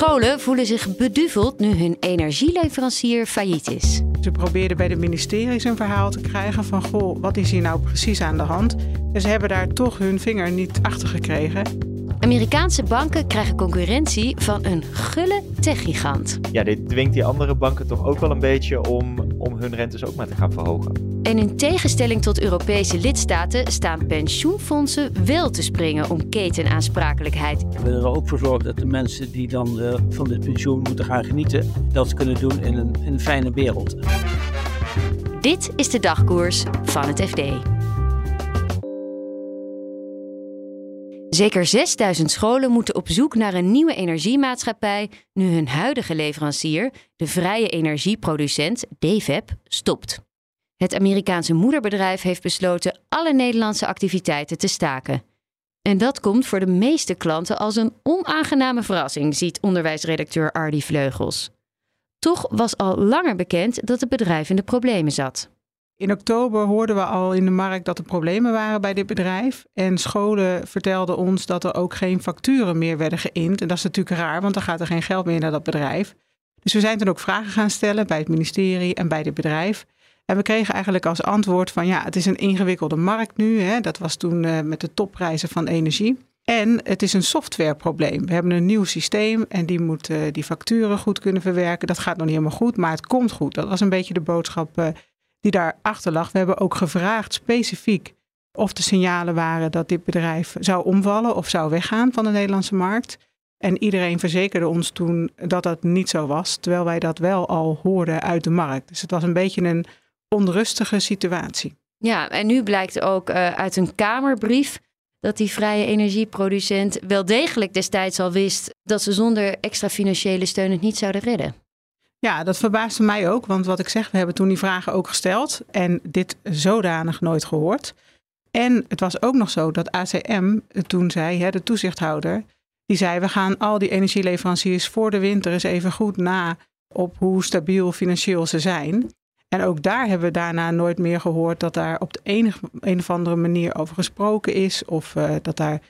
Scholen voelen zich beduveld nu hun energieleverancier failliet is. Ze probeerden bij de ministeries een verhaal te krijgen van goh, wat is hier nou precies aan de hand? En ze hebben daar toch hun vinger niet achter gekregen. Amerikaanse banken krijgen concurrentie van een gulle techgigant. Ja, dit dwingt die andere banken toch ook wel een beetje om, om hun rentes ook maar te gaan verhogen. En in tegenstelling tot Europese lidstaten staan pensioenfondsen wel te springen om ketenaansprakelijkheid. We willen er ook voor zorgen dat de mensen die dan uh, van dit pensioen moeten gaan genieten, dat kunnen doen in een, in een fijne wereld. Dit is de dagkoers van het FD. Zeker 6000 scholen moeten op zoek naar een nieuwe energiemaatschappij nu hun huidige leverancier, de vrije energieproducent DVEP, stopt. Het Amerikaanse moederbedrijf heeft besloten alle Nederlandse activiteiten te staken. En dat komt voor de meeste klanten als een onaangename verrassing, ziet onderwijsredacteur Ardy Vleugels. Toch was al langer bekend dat het bedrijf in de problemen zat. In oktober hoorden we al in de markt dat er problemen waren bij dit bedrijf. En scholen vertelden ons dat er ook geen facturen meer werden geïnd. En dat is natuurlijk raar, want dan gaat er geen geld meer naar dat bedrijf. Dus we zijn toen ook vragen gaan stellen bij het ministerie en bij dit bedrijf. En we kregen eigenlijk als antwoord van ja, het is een ingewikkelde markt nu. Hè. Dat was toen uh, met de topprijzen van energie. En het is een softwareprobleem. We hebben een nieuw systeem en die moet uh, die facturen goed kunnen verwerken. Dat gaat nog niet helemaal goed, maar het komt goed. Dat was een beetje de boodschap uh, die daarachter lag. We hebben ook gevraagd specifiek of de signalen waren dat dit bedrijf zou omvallen of zou weggaan van de Nederlandse markt. En iedereen verzekerde ons toen dat dat niet zo was, terwijl wij dat wel al hoorden uit de markt. Dus het was een beetje een onrustige situatie. Ja, en nu blijkt ook uh, uit een Kamerbrief dat die vrije energieproducent wel degelijk destijds al wist dat ze zonder extra financiële steun het niet zouden redden. Ja, dat verbaasde mij ook, want wat ik zeg, we hebben toen die vragen ook gesteld en dit zodanig nooit gehoord. En het was ook nog zo dat ACM toen zei, hè, de toezichthouder, die zei: we gaan al die energieleveranciers voor de winter eens even goed na op hoe stabiel financieel ze zijn. En ook daar hebben we daarna nooit meer gehoord dat daar op de enige, een of andere manier over gesproken is. Of uh, dat daar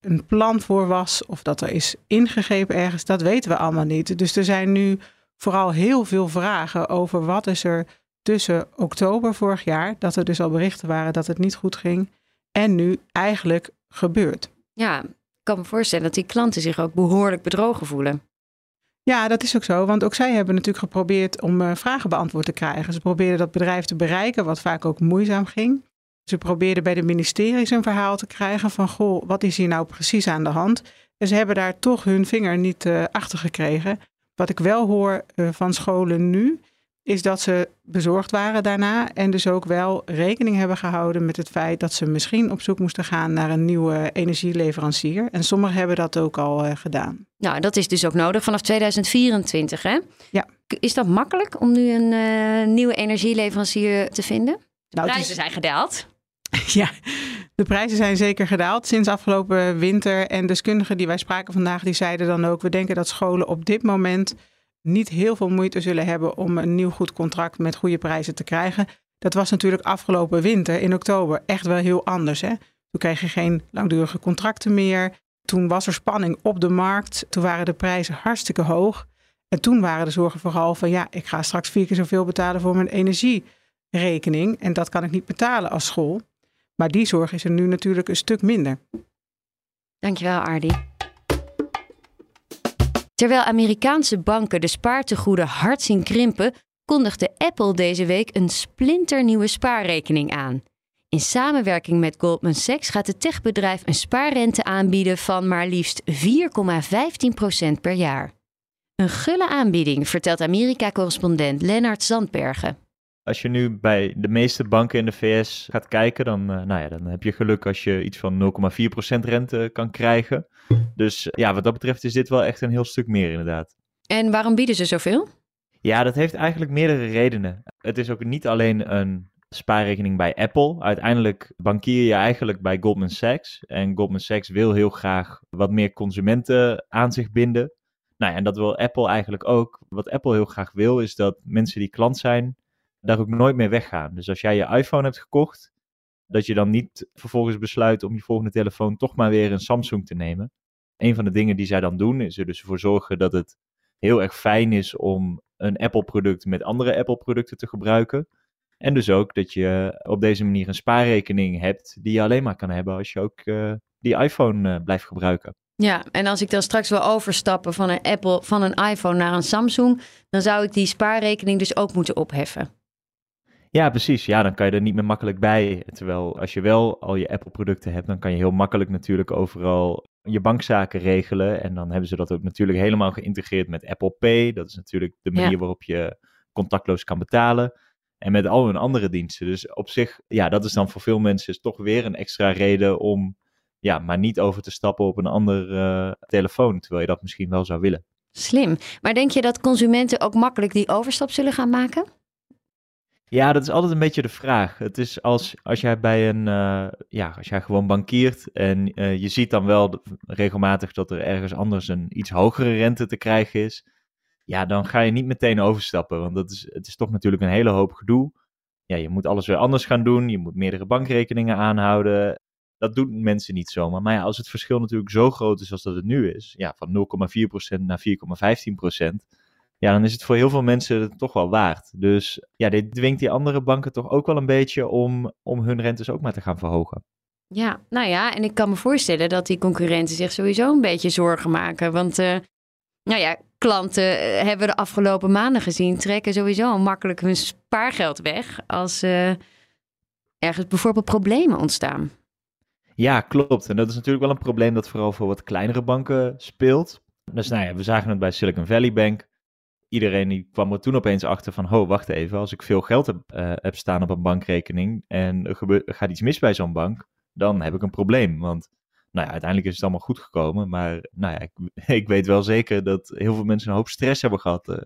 een plan voor was. Of dat er is ingegrepen ergens. Dat weten we allemaal niet. Dus er zijn nu vooral heel veel vragen over wat is er tussen oktober vorig jaar. Dat er dus al berichten waren dat het niet goed ging. En nu eigenlijk gebeurt. Ja, ik kan me voorstellen dat die klanten zich ook behoorlijk bedrogen voelen. Ja, dat is ook zo. Want ook zij hebben natuurlijk geprobeerd om uh, vragen beantwoord te krijgen. Ze probeerden dat bedrijf te bereiken, wat vaak ook moeizaam ging. Ze probeerden bij de ministeries een verhaal te krijgen van, goh, wat is hier nou precies aan de hand? En ze hebben daar toch hun vinger niet uh, achter gekregen. Wat ik wel hoor uh, van scholen nu, is dat ze bezorgd waren daarna en dus ook wel rekening hebben gehouden met het feit dat ze misschien op zoek moesten gaan naar een nieuwe energieleverancier. En sommigen hebben dat ook al uh, gedaan. Nou, dat is dus ook nodig vanaf 2024, hè? Ja. Is dat makkelijk om nu een uh, nieuwe energieleverancier te vinden? De nou, prijzen is... zijn gedaald. ja, de prijzen zijn zeker gedaald sinds afgelopen winter. En deskundigen die wij spraken vandaag, die zeiden dan ook... we denken dat scholen op dit moment niet heel veel moeite zullen hebben om een nieuw goed contract met goede prijzen te krijgen. Dat was natuurlijk afgelopen winter in oktober echt wel heel anders. Hè? Toen kreeg je geen langdurige contracten meer. Toen was er spanning op de markt. Toen waren de prijzen hartstikke hoog. En toen waren de zorgen vooral van ja, ik ga straks vier keer zoveel betalen voor mijn energierekening. En dat kan ik niet betalen als school. Maar die zorg is er nu natuurlijk een stuk minder. Dankjewel, Ardi. Terwijl Amerikaanse banken de spaartegoeden hard zien krimpen, kondigde Apple deze week een splinternieuwe spaarrekening aan. In samenwerking met Goldman Sachs gaat het techbedrijf een spaarrente aanbieden van maar liefst 4,15% per jaar. Een gulle aanbieding, vertelt Amerika-correspondent Lennart Zandbergen. Als je nu bij de meeste banken in de VS gaat kijken, dan, uh, nou ja, dan heb je geluk als je iets van 0,4% rente kan krijgen. Dus ja, wat dat betreft is dit wel echt een heel stuk meer inderdaad. En waarom bieden ze zoveel? Ja, dat heeft eigenlijk meerdere redenen. Het is ook niet alleen een spaarrekening bij Apple. Uiteindelijk bankier je eigenlijk bij Goldman Sachs. En Goldman Sachs wil heel graag wat meer consumenten aan zich binden. Nou ja, en dat wil Apple eigenlijk ook. Wat Apple heel graag wil, is dat mensen die klant zijn, daar ook nooit meer weggaan. Dus als jij je iPhone hebt gekocht, dat je dan niet vervolgens besluit om je volgende telefoon toch maar weer een Samsung te nemen. Een van de dingen die zij dan doen, is er dus voor zorgen dat het heel erg fijn is om een Apple-product met andere Apple-producten te gebruiken. En dus ook dat je op deze manier een spaarrekening hebt die je alleen maar kan hebben als je ook uh, die iPhone uh, blijft gebruiken. Ja, en als ik dan straks wil overstappen van een Apple, van een iPhone naar een Samsung, dan zou ik die spaarrekening dus ook moeten opheffen. Ja, precies. Ja, dan kan je er niet meer makkelijk bij. Terwijl als je wel al je Apple-producten hebt, dan kan je heel makkelijk natuurlijk overal je bankzaken regelen. En dan hebben ze dat ook natuurlijk helemaal geïntegreerd met Apple Pay. Dat is natuurlijk de manier waarop je contactloos kan betalen. En met al hun andere diensten. Dus op zich, ja, dat is dan voor veel mensen toch weer een extra reden om ja, maar niet over te stappen op een ander uh, telefoon. Terwijl je dat misschien wel zou willen. Slim. Maar denk je dat consumenten ook makkelijk die overstap zullen gaan maken? Ja, dat is altijd een beetje de vraag. Het is als, als jij bij een, uh, ja, als jij gewoon bankiert en uh, je ziet dan wel regelmatig dat er ergens anders een iets hogere rente te krijgen is. Ja, dan ga je niet meteen overstappen, want dat is, het is toch natuurlijk een hele hoop gedoe. Ja, je moet alles weer anders gaan doen, je moet meerdere bankrekeningen aanhouden. Dat doen mensen niet zomaar. Maar ja, als het verschil natuurlijk zo groot is als dat het nu is, ja, van 0,4% naar 4,15%, ja, dan is het voor heel veel mensen toch wel waard. Dus ja, dit dwingt die andere banken toch ook wel een beetje om, om hun rentes ook maar te gaan verhogen. Ja, nou ja, en ik kan me voorstellen dat die concurrenten zich sowieso een beetje zorgen maken. Want, uh, nou ja, klanten uh, hebben we de afgelopen maanden gezien, trekken sowieso makkelijk hun spaargeld weg als uh, ergens bijvoorbeeld problemen ontstaan. Ja, klopt. En dat is natuurlijk wel een probleem dat vooral voor wat kleinere banken speelt. Dus nou ja, we zagen het bij Silicon Valley Bank iedereen die kwam er toen opeens achter van, ho, wacht even, als ik veel geld heb, uh, heb staan op een bankrekening en er, gebeurt, gaat iets mis bij zo'n bank, dan heb ik een probleem. Want nou ja, uiteindelijk is het allemaal goed gekomen, maar nou ja, ik, ik weet wel zeker dat heel veel mensen een hoop stress hebben gehad uh,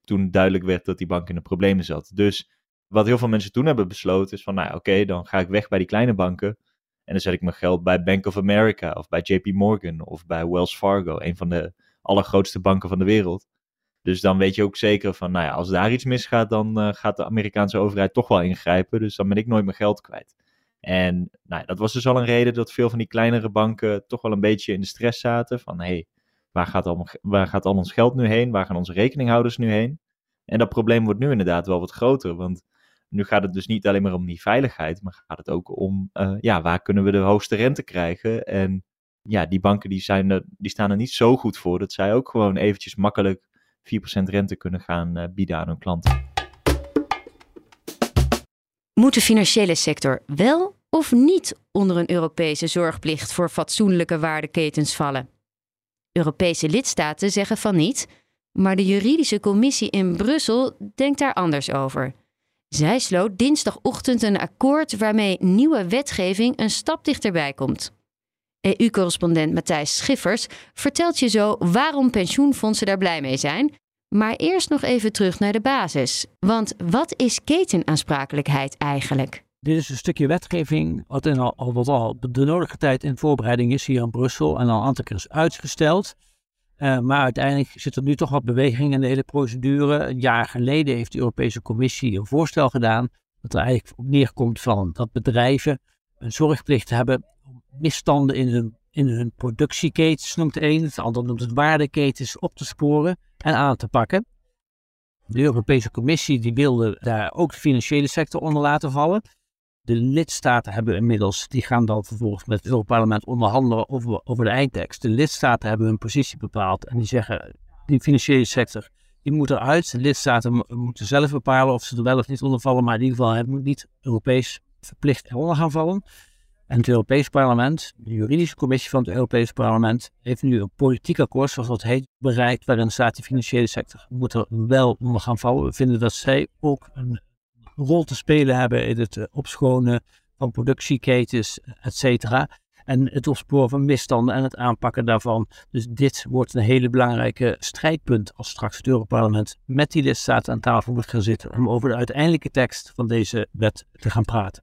toen duidelijk werd dat die bank in de problemen zat. Dus wat heel veel mensen toen hebben besloten is van, nou oké, okay, dan ga ik weg bij die kleine banken en dan zet ik mijn geld bij Bank of America of bij JP Morgan of bij Wells Fargo, een van de allergrootste banken van de wereld. Dus dan weet je ook zeker van, nou ja, als daar iets misgaat, dan uh, gaat de Amerikaanse overheid toch wel ingrijpen. Dus dan ben ik nooit mijn geld kwijt. En nou ja, dat was dus al een reden dat veel van die kleinere banken toch wel een beetje in de stress zaten. Van hé, hey, waar, gaat al, waar gaat al ons geld nu heen? Waar gaan onze rekeninghouders nu heen? En dat probleem wordt nu inderdaad wel wat groter. Want nu gaat het dus niet alleen maar om die veiligheid, maar gaat het ook om, uh, ja, waar kunnen we de hoogste rente krijgen? En ja, die banken die, zijn er, die staan er niet zo goed voor dat zij ook gewoon eventjes makkelijk 4% rente kunnen gaan uh, bieden aan hun klanten. Moet de financiële sector wel of niet onder een Europese zorgplicht voor fatsoenlijke waardeketens vallen? Europese lidstaten zeggen van niet, maar de juridische commissie in Brussel denkt daar anders over. Zij sloot dinsdagochtend een akkoord waarmee nieuwe wetgeving een stap dichterbij komt. EU-correspondent Matthijs Schiffers vertelt je zo waarom pensioenfondsen daar blij mee zijn. Maar eerst nog even terug naar de basis. Want wat is ketenaansprakelijkheid eigenlijk? Dit is een stukje wetgeving wat, in al, wat al de nodige tijd in voorbereiding is hier in Brussel en al een aantal keer is uitgesteld. Uh, maar uiteindelijk zit er nu toch wat beweging in de hele procedure. Een jaar geleden heeft de Europese Commissie een voorstel gedaan dat er eigenlijk op neerkomt van dat bedrijven een zorgplicht hebben om misstanden in hun in hun productieketens, noemt de een, het ander noemt het waardeketens, op te sporen en aan te pakken. De Europese Commissie die wilde daar ook de financiële sector onder laten vallen. De lidstaten hebben inmiddels, die gaan dan vervolgens met het Europarlement onderhandelen over, over de eindtekst. De lidstaten hebben hun positie bepaald en die zeggen, die financiële sector, die moet eruit. De lidstaten moeten zelf bepalen of ze er wel of niet onder vallen, maar in ieder geval het moet niet Europees verplicht eronder gaan vallen. En het Europees Parlement, de juridische commissie van het Europees Parlement, heeft nu een politiek akkoord, zoals dat heet, bereikt, waarin staat de financiële sector moet er wel onder gaan vallen. We vinden dat zij ook een rol te spelen hebben in het opschonen van productieketens, et cetera. En het opsporen van misstanden en het aanpakken daarvan. Dus dit wordt een hele belangrijke strijdpunt als straks het Europarlement met die lidstaten aan tafel moet gaan zitten om over de uiteindelijke tekst van deze wet te gaan praten.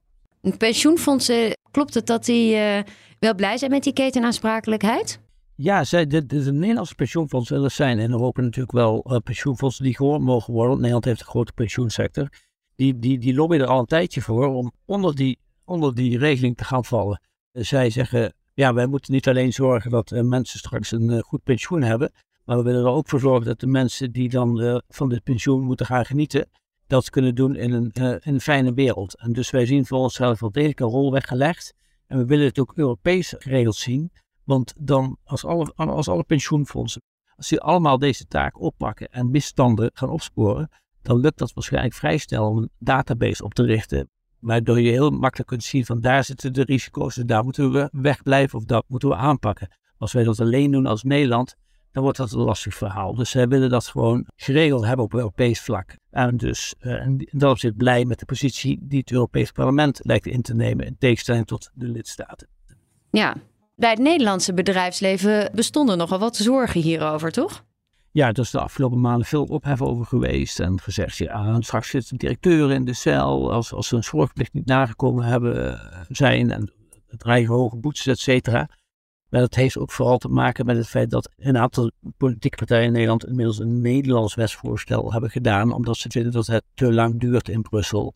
Pensioenfondsen, klopt het dat die uh, wel blij zijn met die ketenaansprakelijkheid? Ja, zij, de, de, de, Nederlandse pensioenfondsen, er zijn in Europa natuurlijk wel uh, pensioenfondsen die gehoord mogen worden. Nederland heeft een grote pensioensector. Die, die, die lobbyen er al een tijdje voor om onder die, onder die regeling te gaan vallen. zij zeggen, ja, wij moeten niet alleen zorgen dat mensen straks een goed pensioen hebben, maar we willen er ook voor zorgen dat de mensen die dan van dit pensioen moeten gaan genieten, dat kunnen doen in een, in een fijne wereld. En dus wij zien voor onszelf wel degelijk een rol weggelegd. En we willen het ook Europees geregeld zien. Want dan, als alle, als alle pensioenfondsen, als die allemaal deze taak oppakken en misstanden gaan opsporen, dan lukt dat waarschijnlijk vrij snel om een database op te richten. Waardoor je heel makkelijk kunt zien van daar zitten de risico's, dus daar moeten we wegblijven of dat moeten we aanpakken. Als wij dat alleen doen als Nederland, dan wordt dat een lastig verhaal. Dus zij willen dat gewoon geregeld hebben op Europees vlak. En dus uh, in dat opzicht blij met de positie die het Europees Parlement lijkt in te nemen, in tegenstelling tot de lidstaten. Ja, bij het Nederlandse bedrijfsleven bestonden nogal wat zorgen hierover, toch? Ja, er is de afgelopen maanden veel ophef over geweest. En gezegd, ja, straks zitten directeuren in de cel als, als ze hun zorgplicht niet nagekomen hebben eh, zijn. En het dreigen hoge boetes, et cetera. Maar dat heeft ook vooral te maken met het feit dat een aantal politieke partijen in Nederland inmiddels een Nederlands wetsvoorstel hebben gedaan, omdat ze vinden dat het te lang duurt in Brussel.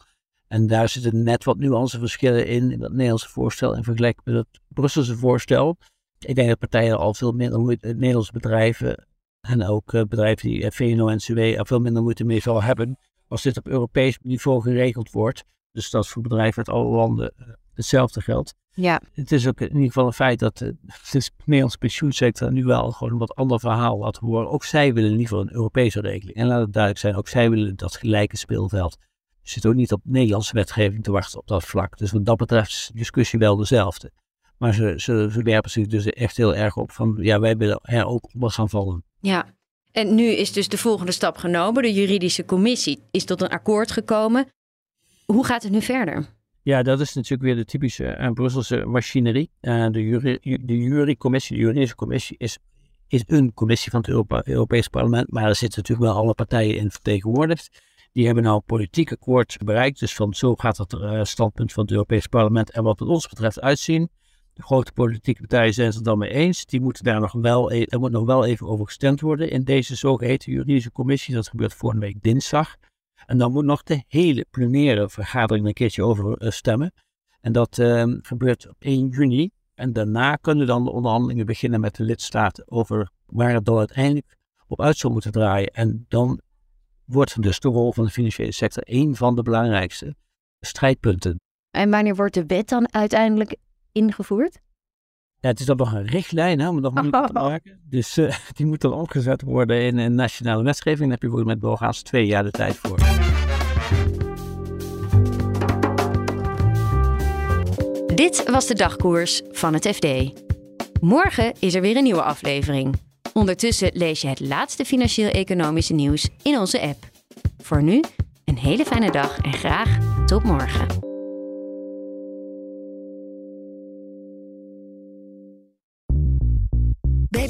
En daar zitten net wat nuanceverschillen in, in dat Nederlandse voorstel in vergelijking met het Brusselse voorstel. Ik denk dat partijen al veel minder moeite, Nederlandse bedrijven en ook eh, bedrijven die VNO-NCW er veel minder moeite mee zal hebben als dit op Europees niveau geregeld wordt. Dus dat voor bedrijven uit alle landen eh, hetzelfde geldt. Ja. Het is ook in ieder geval een feit dat de, de Nederlandse pensioensector nu wel gewoon een wat ander verhaal laat horen. Ook zij willen in ieder geval een Europese regeling. En laat het duidelijk zijn, ook zij willen dat gelijke speelveld. Je zit ook niet op Nederlandse wetgeving te wachten op dat vlak. Dus wat dat betreft is de discussie wel dezelfde. Maar ze, ze, ze werpen zich dus echt heel erg op van, ja, wij willen er ook onder gaan vallen. Ja, en nu is dus de volgende stap genomen. De juridische commissie is tot een akkoord gekomen. Hoe gaat het nu verder? Ja, dat is natuurlijk weer de typische uh, Brusselse machinerie. Uh, de, jury, de jurycommissie, de juridische commissie, is, is een commissie van het Europa, Europees Parlement. Maar er zitten natuurlijk wel alle partijen in vertegenwoordigd. Die hebben nou een politiek akkoord bereikt. Dus van zo gaat het uh, standpunt van het Europees Parlement en wat het ons betreft uitzien. De grote politieke partijen zijn het er dan mee eens. Die moeten daar nog wel, e-, er moet nog wel even over gestemd worden in deze zogeheten juridische commissie. Dat gebeurt volgende week dinsdag. En dan moet nog de hele plenaire vergadering een keertje over eh, stemmen. En dat ehm, gebeurt op 1 juni. En daarna kunnen dan de onderhandelingen beginnen met de lidstaten over waar het dan uiteindelijk op uit zou moeten draaien. En dan wordt dus de rol van de financiële sector een van de belangrijkste strijdpunten. En wanneer wordt de wet dan uiteindelijk ingevoerd? Ja, het is dan nog een richtlijn hè, om nog moeilijk te maken. Dus uh, die moet dan omgezet worden in een nationale wetgeving. Daar heb je bijvoorbeeld met doorgaans twee jaar de tijd voor. Dit was de dagkoers van het FD. Morgen is er weer een nieuwe aflevering. Ondertussen lees je het laatste financieel-economische nieuws in onze app. Voor nu, een hele fijne dag en graag tot morgen.